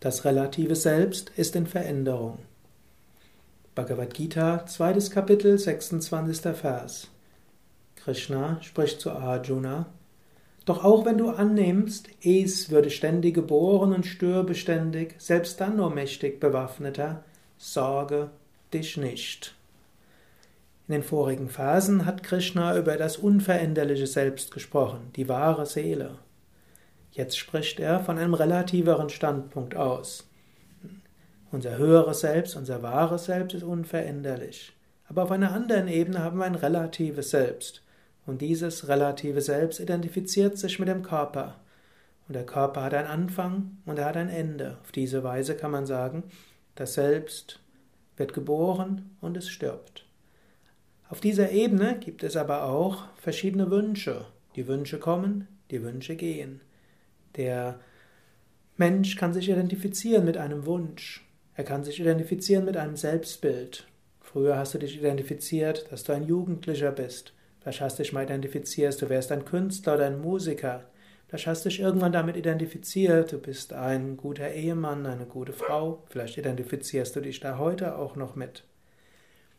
Das relative Selbst ist in Veränderung. Bhagavad Gita, zweites Kapitel, 26. Vers. Krishna spricht zu Arjuna. Doch auch wenn du annimmst, es würde ständig geboren und stürbeständig, selbst dann nur mächtig bewaffneter, sorge dich nicht. In den vorigen Versen hat Krishna über das unveränderliche Selbst gesprochen, die wahre Seele. Jetzt spricht er von einem relativeren Standpunkt aus. Unser höheres Selbst, unser wahres Selbst ist unveränderlich. Aber auf einer anderen Ebene haben wir ein relatives Selbst. Und dieses relative Selbst identifiziert sich mit dem Körper. Und der Körper hat einen Anfang und er hat ein Ende. Auf diese Weise kann man sagen, das Selbst wird geboren und es stirbt. Auf dieser Ebene gibt es aber auch verschiedene Wünsche. Die Wünsche kommen, die Wünsche gehen. Der Mensch kann sich identifizieren mit einem Wunsch. Er kann sich identifizieren mit einem Selbstbild. Früher hast du dich identifiziert, dass du ein Jugendlicher bist. Vielleicht hast du dich mal identifiziert, du wärst ein Künstler oder ein Musiker. Vielleicht hast du dich irgendwann damit identifiziert, du bist ein guter Ehemann, eine gute Frau. Vielleicht identifizierst du dich da heute auch noch mit.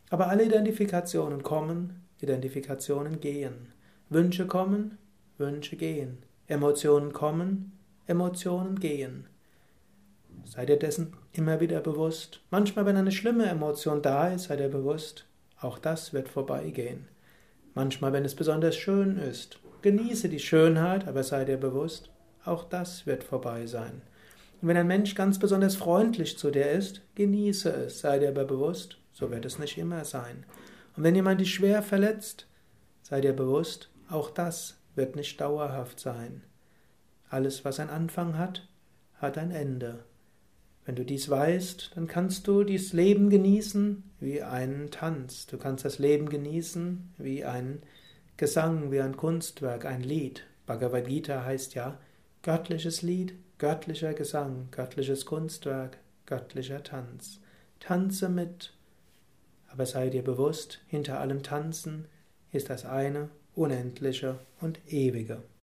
Aber alle Identifikationen kommen, Identifikationen gehen. Wünsche kommen, Wünsche gehen. Emotionen kommen, Emotionen gehen. Sei dir dessen immer wieder bewusst. Manchmal, wenn eine schlimme Emotion da ist, sei dir bewusst, auch das wird vorbeigehen. Manchmal, wenn es besonders schön ist, genieße die Schönheit, aber sei dir bewusst, auch das wird vorbei sein. Und wenn ein Mensch ganz besonders freundlich zu dir ist, genieße es, sei dir aber bewusst, so wird es nicht immer sein. Und wenn jemand dich schwer verletzt, sei dir bewusst, auch das wird nicht dauerhaft sein. Alles, was einen Anfang hat, hat ein Ende. Wenn du dies weißt, dann kannst du dieses Leben genießen wie einen Tanz. Du kannst das Leben genießen wie ein Gesang, wie ein Kunstwerk, ein Lied. Bhagavad Gita heißt ja göttliches Lied, göttlicher Gesang, göttliches Kunstwerk, göttlicher Tanz. Tanze mit, aber sei dir bewusst, hinter allem Tanzen ist das eine, unendliche und ewige.